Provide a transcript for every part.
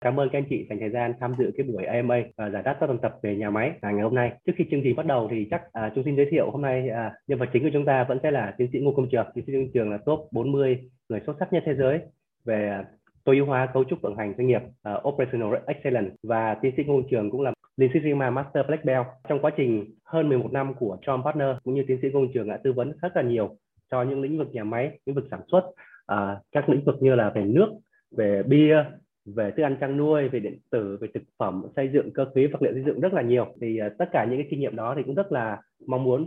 Cảm ơn các anh chị dành thời gian tham dự cái buổi AMA và giải đáp các phần tập về nhà máy ngày hôm nay. Trước khi chương trình bắt đầu thì chắc à, chúng xin giới thiệu hôm nay à, nhân vật chính của chúng ta vẫn sẽ là tiến sĩ Ngô Công Trường. Tiến sĩ Ngô Công Trường là top 40 người xuất sắc nhất thế giới về à, tối ưu hóa cấu trúc vận hành doanh nghiệp uh, Operational Excellence và tiến sĩ Ngô Công Trường cũng là Lean Six Sigma Master Black Belt. Trong quá trình hơn 11 năm của John Partner cũng như tiến sĩ Ngô Công Trường đã tư vấn rất là nhiều cho những lĩnh vực nhà máy, lĩnh vực sản xuất, uh, các lĩnh vực như là về nước, về bia, về thức ăn chăn nuôi về điện tử về thực phẩm xây dựng cơ khí vật liệu xây dựng rất là nhiều. Thì uh, tất cả những cái kinh nghiệm đó thì cũng rất là mong muốn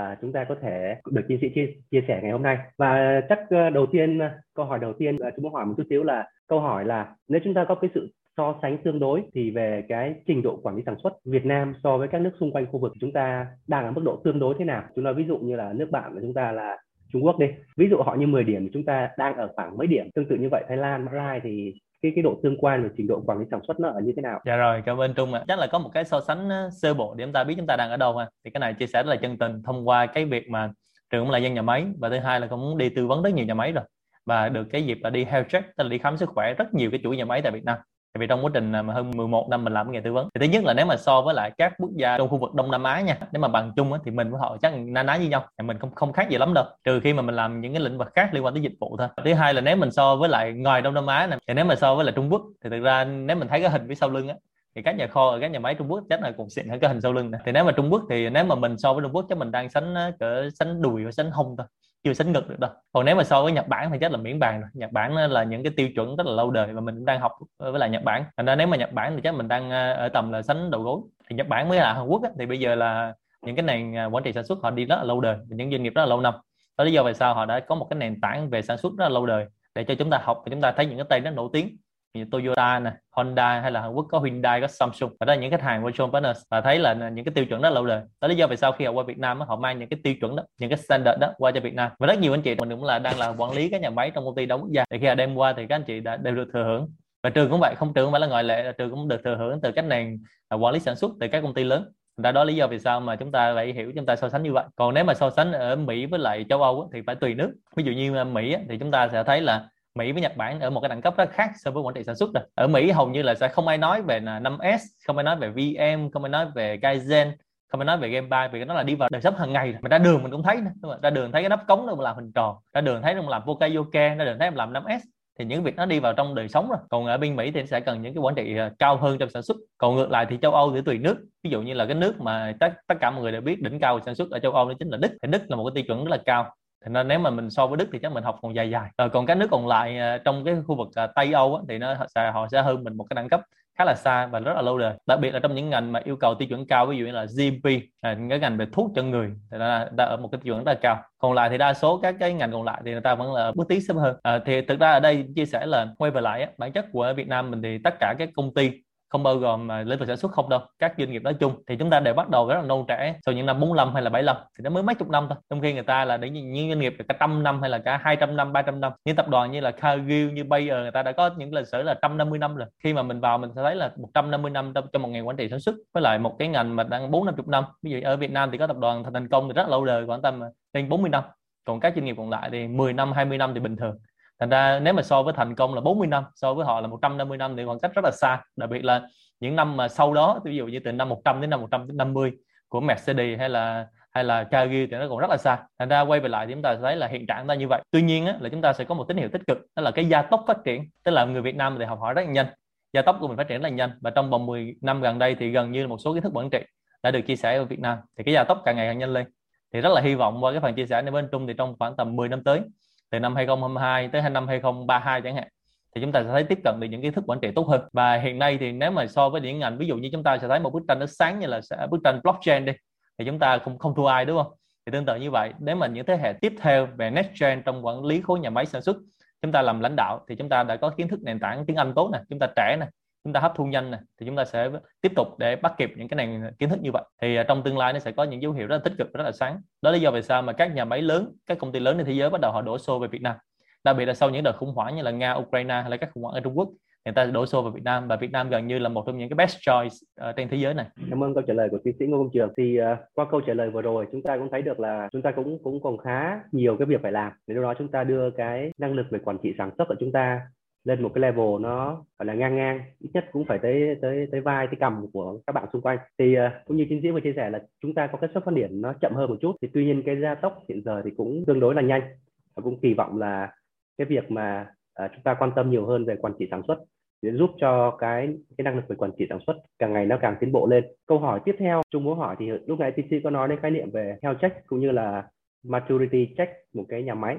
uh, chúng ta có thể được chia sẻ chia, chia sẻ ngày hôm nay. Và chắc uh, đầu tiên uh, câu hỏi đầu tiên uh, chúng tôi hỏi một chút xíu là câu hỏi là nếu chúng ta có cái sự so sánh tương đối thì về cái trình độ quản lý sản xuất Việt Nam so với các nước xung quanh khu vực chúng ta đang ở mức độ tương đối thế nào? Chúng ta ví dụ như là nước bạn của chúng ta là Trung Quốc đi. Ví dụ họ như 10 điểm chúng ta đang ở khoảng mấy điểm? Tương tự như vậy Thái Lan Mã Lai thì cái cái độ tương quan và trình độ quản lý sản xuất nó ở như thế nào? Dạ rồi, cảm ơn trung ạ. Chắc là có một cái so sánh ờ, sơ bộ để chúng ta biết chúng ta đang ở đâu ha. Thì cái này chia sẻ rất là chân tình thông qua cái việc mà trường cũng là dân nhà máy và thứ hai là cũng đi tư vấn rất nhiều nhà máy rồi. Và được cái dịp là đi health check, tức là đi khám sức khỏe rất nhiều cái chuỗi nhà máy tại Việt Nam. Tại vì trong quá trình à, mà hơn 11 năm mình làm nghề tư vấn, thì thứ nhất là nếu mà so với lại các quốc gia trong khu vực Đông Nam Á nha, nếu mà bằng chung thì mình với họ chắc na ná như nhau, thì mình không không khác gì lắm đâu, trừ khi mà mình làm những cái lĩnh vực khác liên quan tới dịch vụ thôi. Thứ hai là nếu mình so với lại ngoài Đông Nam Á này thì nếu mà so với lại Trung Quốc, thì thực ra nếu mình thấy cái hình phía sau lưng á, thì các nhà kho ở các nhà máy Trung Quốc chắc là cũng xịn hơn cái hình sau lưng này thì nếu mà Trung Quốc thì nếu mà mình so với Trung Quốc chắc mình đang sánh cỡ sánh đùi và sánh hông thôi chưa sánh ngực được đâu. Còn nếu mà so với Nhật Bản thì chắc là miễn bàn rồi. Nhật Bản ờ, là những cái tiêu chuẩn rất là lâu đời và mình đang học ờ, với lại Nhật Bản. Thành ra nếu mà Nhật Bản thì chắc mình đang ờ, ở tầm là sánh đầu gối. Thì Nhật Bản mới là Hàn Quốc ấy, thì bây giờ là những cái nền quản trị sản xuất họ đi rất là lâu đời những doanh nghiệp rất là lâu năm. Đó lý do vì sao họ đã có một cái nền tảng về sản xuất rất là lâu đời để cho chúng ta học và chúng ta thấy những cái tên rất nổi tiếng như Toyota nè, Honda hay là Hàn Quốc có Hyundai, có Samsung. Và đó là những khách hàng của John Partners và thấy là những cái tiêu chuẩn đó lâu đời. Đó là lý do vì sao khi họ qua Việt Nam họ mang những cái tiêu chuẩn đó, những cái standard đó qua cho Việt Nam. Và rất nhiều anh chị mình cũng là đang là quản lý các nhà máy trong công ty đóng quốc gia. Thì khi họ đem qua thì các anh chị đã đều được thừa hưởng. Và trường cũng vậy không trường không phải là ngoại lệ trường cũng được thừa hưởng từ cách nền à, quản lý sản xuất từ các công ty lớn. Đó đó lý do vì sao mà chúng ta phải hiểu chúng ta so sánh như vậy. Còn nếu mà so sánh ở Mỹ với lại châu Âu thì phải tùy nước. Ví dụ như à, Mỹ thì chúng ta sẽ thấy là Mỹ với Nhật Bản ở một cái đẳng cấp rất khác so với quản trị sản xuất rồi. Ở Mỹ hầu như là sẽ không ai nói về 5S, không ai nói về VM, không ai nói về Kaizen, không ai nói về game buy vì nó là đi vào đời sống hàng ngày rồi. Mà ra đường mình cũng thấy nữa. Ra đường thấy cái nắp cống nó làm hình tròn, ra đường thấy nó làm vokayoke, ra đường thấy làm 5S thì những việc nó đi vào trong đời sống rồi còn ở bên mỹ thì sẽ cần những cái quản trị ờ, cao hơn trong sản xuất còn ngược lại thì châu âu thì tùy nước ví dụ như là cái nước mà tất tất cả mọi người đều biết đỉnh cao sản xuất ở châu âu đó chính là đức thì đức là một cái tiêu chuẩn rất là cao thì nên nếu mà mình so với Đức thì chắc mình học còn dài dài. À, còn các nước còn lại à, trong cái khu vực à, Tây Âu á, thì nó sẽ họ sẽ hơn mình một cái đẳng cấp khá là xa và rất là lâu đời. Đặc biệt là trong những ngành mà yêu cầu tiêu chuẩn cao ví dụ như là GP à, cái ngành về thuốc cho người thì nó đã ở một cái tiêu chuẩn rất là cao. Còn lại thì đa số các cái ngành còn lại thì người ta vẫn là bước tiến sớm hơn. À, thì thực ra ở đây chia sẻ là quay về lại á, bản chất của Việt Nam mình thì tất cả các công ty không bao gồm mà lĩnh vực sản xuất không đâu, các doanh nghiệp nói chung. Thì chúng ta đều bắt đầu rất là non trẻ sau những năm 45 hay là 75 thì nó mới mấy chục năm thôi. Trong khi người ta là đến những doanh nghiệp cả trăm năm hay là cả 200 năm 300 năm, những tập đoàn như là Cargill, như Bayer, người ta đã có những lịch sử là 150 năm rồi. Khi mà mình vào mình sẽ thấy là 150 năm trong một ngành quản trị sản xuất với lại một cái ngành mà đang bốn năm chục năm. Ví dụ ở Việt Nam thì có tập đoàn thành công thì rất lâu đời, khoảng tầm à, trên 40 năm. Còn các doanh nghiệp còn lại thì 10 năm 20 năm thì bình thường thành ra nếu mà so với thành công là 40 năm so với họ là 150 năm thì khoảng cách rất là xa. Đặc biệt là những năm mà sau đó ví dụ như từ năm 100 đến năm 150 của Mercedes hay là hay là Cargill thì nó còn rất là xa. Thành ra quay về lại thì chúng ta thấy là hiện trạng ta như vậy. Tuy nhiên á, là chúng ta sẽ có một tín hiệu tích cực đó là cái gia tốc phát triển. Tức là người Việt Nam thì học hỏi rất là nhanh. Gia tốc của mình phát triển rất là nhanh và trong vòng 10 năm gần đây thì gần như là một số kiến thức quản trị đã được chia sẻ ở Việt Nam. Thì cái gia tốc càng ngày càng nhanh lên. Thì rất là hy vọng qua cái phần chia sẻ này bên Trung thì trong khoảng tầm 10 năm tới từ năm 2022 tới năm 2032 chẳng hạn, thì chúng ta sẽ thấy tiếp cận được những kiến thức quản trị tốt hơn. Và hiện nay thì nếu mà so với những ngành, ví dụ như chúng ta sẽ thấy một bức tranh nó sáng như là bức tranh blockchain đi, thì chúng ta không không thua ai, đúng không? Thì tương tự như vậy, nếu mà những thế hệ tiếp theo về next gen trong quản lý khối nhà máy sản xuất, chúng ta làm lãnh đạo thì chúng ta đã có kiến thức nền tảng tiếng Anh tốt nè, chúng ta trẻ nè chúng ta hấp thu nhanh này thì chúng ta sẽ tiếp tục để bắt kịp những cái nền kiến thức như vậy thì à, trong tương lai nó sẽ có những dấu hiệu rất là tích cực rất là sáng đó là lý do vì sao mà các nhà máy lớn các công ty lớn trên thế giới bắt đầu họ đổ xô về Việt Nam đặc biệt là sau những đợt khủng hoảng như là nga ukraine hay là các khủng hoảng ở trung quốc người ta đổ xô vào Việt Nam và Việt Nam gần như là một trong những cái best choice uh, trên thế giới này. Cảm ơn câu trả lời của tiến sĩ Ngô Công Trường. Thì uh, qua câu trả lời vừa rồi chúng ta cũng thấy được là chúng ta cũng cũng còn khá nhiều cái việc phải làm. Để lúc đó chúng ta đưa cái năng lực về quản trị sản xuất của chúng ta lên một cái level nó gọi là ngang ngang ít nhất cũng phải tới tới tới vai tới cầm của các bạn xung quanh thì uh, cũng như chính sĩ vừa chia sẻ là chúng ta có cái xuất phát điểm nó chậm hơn một chút thì tuy nhiên cái gia tốc hiện giờ thì cũng tương đối là nhanh và cũng kỳ vọng là cái việc mà uh, chúng ta quan tâm nhiều hơn về quản trị sản xuất để giúp cho cái cái năng lực về quản trị sản xuất càng ngày nó càng tiến bộ lên. Câu hỏi tiếp theo Trung muốn hỏi thì lúc nãy TC có nói đến khái niệm về health check cũng như là maturity check một cái nhà máy.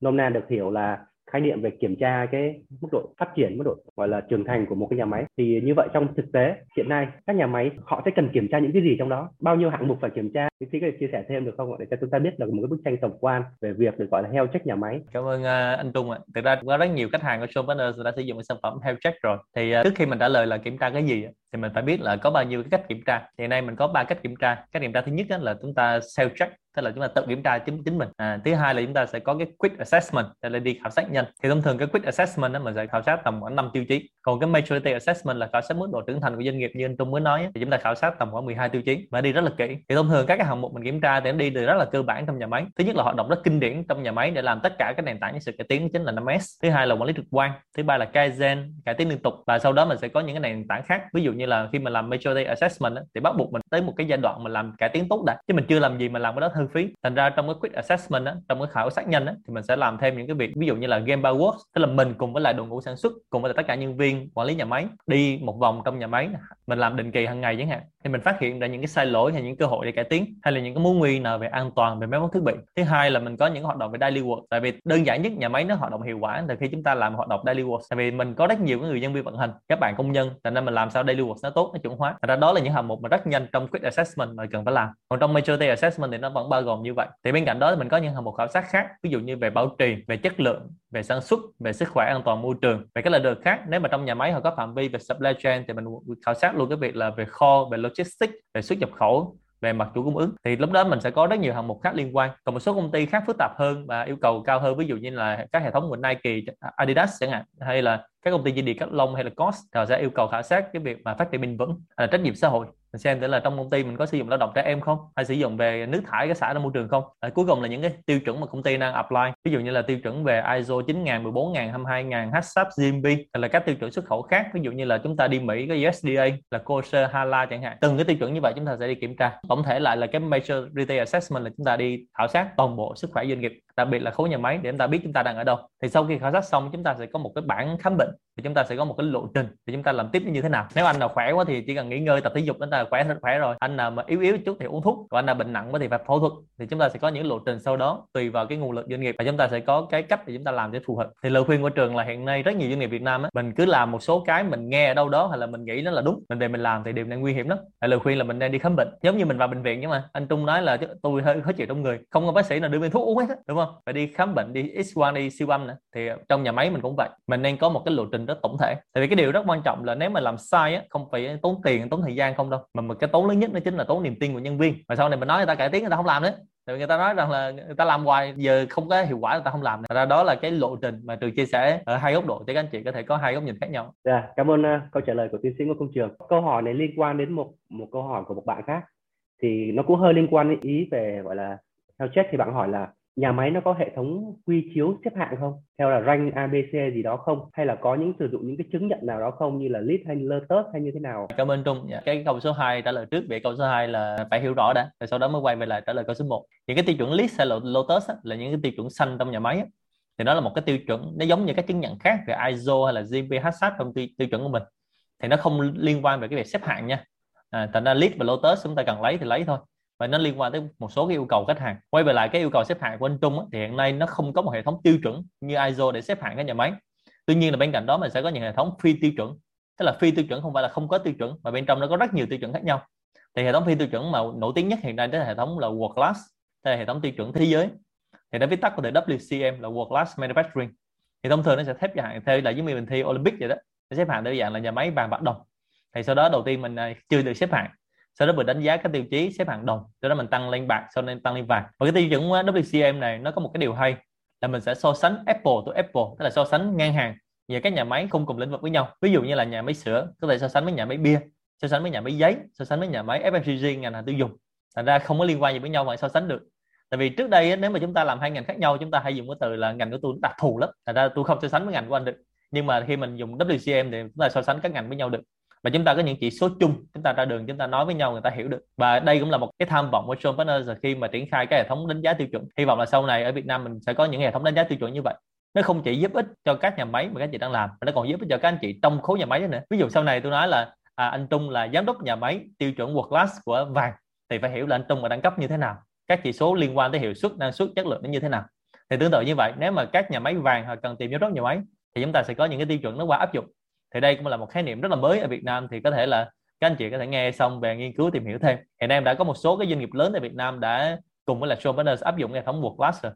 Nôm na được hiểu là khái niệm về kiểm tra cái mức độ phát triển mức độ gọi là trưởng thành của một cái nhà máy. Thì như vậy trong thực tế hiện nay các nhà máy họ sẽ cần kiểm tra những cái gì trong đó? Bao nhiêu hạng mục phải kiểm tra? Thì có thể chia sẻ thêm được không để cho chúng ta biết được một cái bức tranh tổng quan về việc được gọi là health check nhà máy. Cảm ơn uh, anh Trung ạ. Thực ra có rất nhiều khách hàng của Showpreneur đã sử dụng cái sản phẩm health check rồi. Thì uh, trước khi mình trả lời là kiểm tra cái gì thì mình phải biết là có bao nhiêu cái cách kiểm tra. Hiện nay mình có ba cách kiểm tra. Cách kiểm tra thứ nhất là chúng ta self check tức là chúng ta tự kiểm tra chính chính mình. À, thứ hai là chúng ta sẽ có cái quick assessment tức là đi khảo sát nhanh. Thì thông thường cái quick assessment đó mình sẽ khảo sát tầm khoảng 5 tiêu chí. Còn cái maturity assessment là khảo sát mức độ trưởng thành của doanh nghiệp như anh Trung mới nói thì chúng ta khảo sát tầm khoảng 12 tiêu chí và đi rất là kỹ. Thì thông thường các cái hạng mục mình kiểm tra thì nó đi từ rất là cơ bản trong nhà máy. Thứ nhất là hoạt động rất kinh điển trong nhà máy để làm tất cả các nền tảng như sự cải tiến chính là 5S thứ hai là quản lý trực quan. Thứ ba là kaizen cải tiến liên tục. Và sau đó mình sẽ có những cái nền tảng khác. Ví dụ như là khi mà làm maturity assessment thì bắt buộc mình tới một cái giai đoạn mình làm cải tiến tốt đã. Chứ mình chưa làm gì mà làm cái đó hơi phí. Thành ra trong cái quick assessment á, trong cái khảo sát nhanh á, thì mình sẽ làm thêm những cái việc ví dụ như là game bar work tức là mình cùng với lại đội ngũ sản xuất cùng với lại tất cả nhân viên quản lý nhà máy đi một vòng trong nhà máy mình làm định kỳ hàng ngày chẳng hạn thì mình phát hiện ra những cái sai lỗi hay những cơ hội để cải tiến, hay là những cái mối nguy nào về an toàn, về máy móc thiết bị. Thứ hai là mình có những hoạt động về daily work, tại vì đơn giản nhất nhà máy nó hoạt động hiệu quả là khi chúng ta làm hoạt động daily work, tại vì mình có rất nhiều người nhân viên vận hành, các bạn công nhân cho nên mình làm sao daily work nó tốt, nó chuẩn hóa. Thành ra đó là những hạng mục mà rất nhanh trong quick assessment mà cần phải làm. Còn trong maturity assessment thì nó vẫn bao gồm như vậy. Thì bên cạnh đó thì mình có những hạng mục khảo sát khác, ví dụ như về bảo trì, về chất lượng, về sản xuất, về sức khỏe an toàn môi trường. Về các lĩnh vực khác, nếu mà trong nhà máy họ có phạm vi về supply chain thì mình khảo sát luôn cái việc là về kho, về logistics về xuất nhập khẩu, về mặt chuỗi cung ứng, thì lúc đó mình sẽ có rất nhiều hạng mục khác liên quan. Còn một số công ty khác phức tạp hơn và yêu cầu cao hơn, ví dụ như là các hệ thống của Nike, Adidas chẳng hạn, hay là các công ty như Decathlon hay là Cost họ sẽ yêu cầu khảo sát cái việc mà phát triển bền vững là trách nhiệm xã hội mình xem thử là trong công ty mình có sử dụng lao động trẻ em không? Hay sử dụng về nước thải cái xả ra môi trường không? À, cuối cùng là những cái tiêu chuẩn mà công ty đang apply. Ví dụ như là tiêu chuẩn về ISO 9000 14000 22000 HACCP GMP hay là các tiêu chuẩn xuất khẩu khác. Ví dụ như là chúng ta đi Mỹ có USDA là kosher halal chẳng hạn. Từng cái tiêu chuẩn như vậy chúng ta sẽ đi kiểm tra. Tổng thể lại là cái major retail assessment là chúng ta đi khảo sát toàn bộ sức khỏe doanh nghiệp đặc biệt là khối nhà máy để chúng ta biết chúng ta đang ở đâu. Thì sau khi khảo sát xong, chúng ta sẽ có một cái bản khám bệnh thì chúng ta sẽ có một cái lộ trình thì chúng ta làm tiếp như thế nào. Nếu anh nào khỏe quá thì chỉ cần nghỉ ngơi, tập thể dục chúng ta khỏe khỏe rồi. Anh nào mà yếu yếu chút thì uống thuốc, còn anh nào bệnh nặng quá thì phải phẫu thuật. Thì chúng ta sẽ có những lộ trình sau đó, tùy vào cái nguồn lực doanh nghiệp. Và chúng ta sẽ có cái cách để chúng ta làm cho phù hợp. Thì lời khuyên của trường là hiện nay rất nhiều doanh nghiệp Việt Nam á, mình cứ làm một số cái mình nghe ở đâu đó hay là mình nghĩ nó là đúng, mình về mình làm thì điều này nguy hiểm lắm. Lời khuyên là mình nên đi khám bệnh. Giống như mình vào bệnh viện nhưng mà anh Trung nói là tôi hơi khó chịu trong người. Không có bác sĩ nào đưa viên thuốc uống hết đúng không? Phải đi khám bệnh đi x quang đi siêu âm nữa thì trong nhà máy mình cũng vậy. Mình nên có một cái lộ trình rất tổng thể. Tại vì cái điều rất quan trọng là nếu mà làm sai á không phải tốn tiền tốn thời gian không đâu. Mà một cái tốn lớn nhất nó chính là tốn niềm tin của nhân viên. Mà sau này mình nói người ta cải tiến người ta không làm nữa. Tại vì người ta nói rằng là người ta làm hoài giờ không có hiệu quả người ta không làm ra đó là cái lộ trình mà trường chia sẻ ở hai góc độ để các anh chị có thể có hai góc nhìn khác nhau. Dạ, yeah, cảm ơn uh, câu trả lời của tiến sĩ Ngô Công Trường. Câu hỏi này liên quan đến một một câu hỏi của một bạn khác. Thì nó cũng hơi liên quan đến ý về gọi là theo chết thì bạn hỏi là nhà máy nó có hệ thống quy chiếu xếp hạng không? Theo là rank ABC gì đó không? Hay là có những sử dụng những cái chứng nhận nào đó không? Như là Lead hay Lotus hay như thế nào? Cảm ơn Trung. Dạ, cái câu số 2 trả lời trước về câu số 2 là phải hiểu rõ đã. Rồi sau đó mới quay về lại trả lời câu số 1 những cái tiêu chuẩn Lead hay là Lotus á, là những cái tiêu chuẩn xanh trong nhà máy á. thì đó là một cái tiêu chuẩn nó giống như các chứng nhận khác về ISO hay là gphsat trong tiêu, tiêu chuẩn của mình. Thì nó không liên quan về cái việc xếp hạng nha. À, thành ra LEED và Lotus chúng ta cần lấy thì lấy thôi và nó liên quan tới một số cái yêu cầu khách hàng. Quay về lại cái yêu cầu xếp hạng của anh Trung á, thì hiện nay nó không có một hệ thống tiêu chuẩn như ISO để xếp hạng các nhà máy. Tuy nhiên là bên cạnh đó mình sẽ có những hệ thống phi tiêu chuẩn. Tức là phi tiêu chuẩn không phải là không có tiêu chuẩn mà bên trong nó có rất nhiều tiêu chuẩn khác nhau. Thì hệ thống phi tiêu chuẩn mà nổi tiếng nhất hiện nay đó là hệ thống là World Class tức là hệ thống tiêu chuẩn thế giới. Thì nó viết tắt của thể WCM là World Class Manufacturing. Thì thông thường nó sẽ xếp hạng theo là giống như mình thi Olympic vậy đó. Nó xếp hạng theo dạng là nhà máy vàng bạc đồng. Thì sau đó đầu tiên mình à, chưa được xếp hạng sau đó mình đánh giá các tiêu chí xếp hạng đồng, sau đó mình tăng lên bạc, sau đó tăng lên vàng. Và cái tiêu chuẩn uh, WCM này nó có một cái điều hay là mình sẽ so sánh Apple to Apple, tức là so sánh ngang hàng về các nhà máy không cùng lĩnh vực với nhau. Ví dụ như là nhà máy sữa, có thể so sánh với nhà máy bia, so sánh với nhà máy giấy, so sánh với nhà máy FMCG ngành hàng tiêu dùng. Thành ra không có liên quan gì với nhau mà so sánh được. Tại vì trước đây nếu mà chúng ta làm hai ngành khác nhau, chúng ta hay dùng cái từ là ngành của tôi đặc thù lắm. Thành ra tôi không so sánh với ngành của anh được. Nhưng mà khi mình dùng WCM thì chúng ta so sánh các ngành với nhau được và chúng ta có những chỉ số chung chúng ta ra đường chúng ta nói với nhau người ta hiểu được. Và đây cũng là một cái tham vọng của John Partners khi mà triển khai cái hệ thống đánh giá tiêu chuẩn. Hy vọng là sau này ở Việt Nam mình sẽ có những hệ thống đánh giá tiêu chuẩn như vậy. Nó không chỉ giúp ích cho các nhà máy mà các anh chị đang làm mà nó còn giúp ích cho các anh chị trong khối nhà máy nữa. Ví dụ sau này tôi nói là à, anh Trung là giám đốc nhà máy tiêu chuẩn world class của vàng thì phải hiểu là anh Trung là đẳng cấp như thế nào. Các chỉ số liên quan tới hiệu suất năng suất chất lượng nó như thế nào. Thì tương tự như vậy nếu mà các nhà máy vàng họ cần tìm giám đốc nhà máy thì chúng ta sẽ có những cái tiêu chuẩn nó qua áp dụng thì đây cũng là một khái niệm rất là mới ở Việt Nam. Thì có thể là các anh chị có thể nghe xong về nghiên cứu tìm hiểu thêm. Hiện nay em đã có một số cái doanh nghiệp lớn tại Việt Nam đã cùng với là show Partners áp dụng hệ thống một rồi.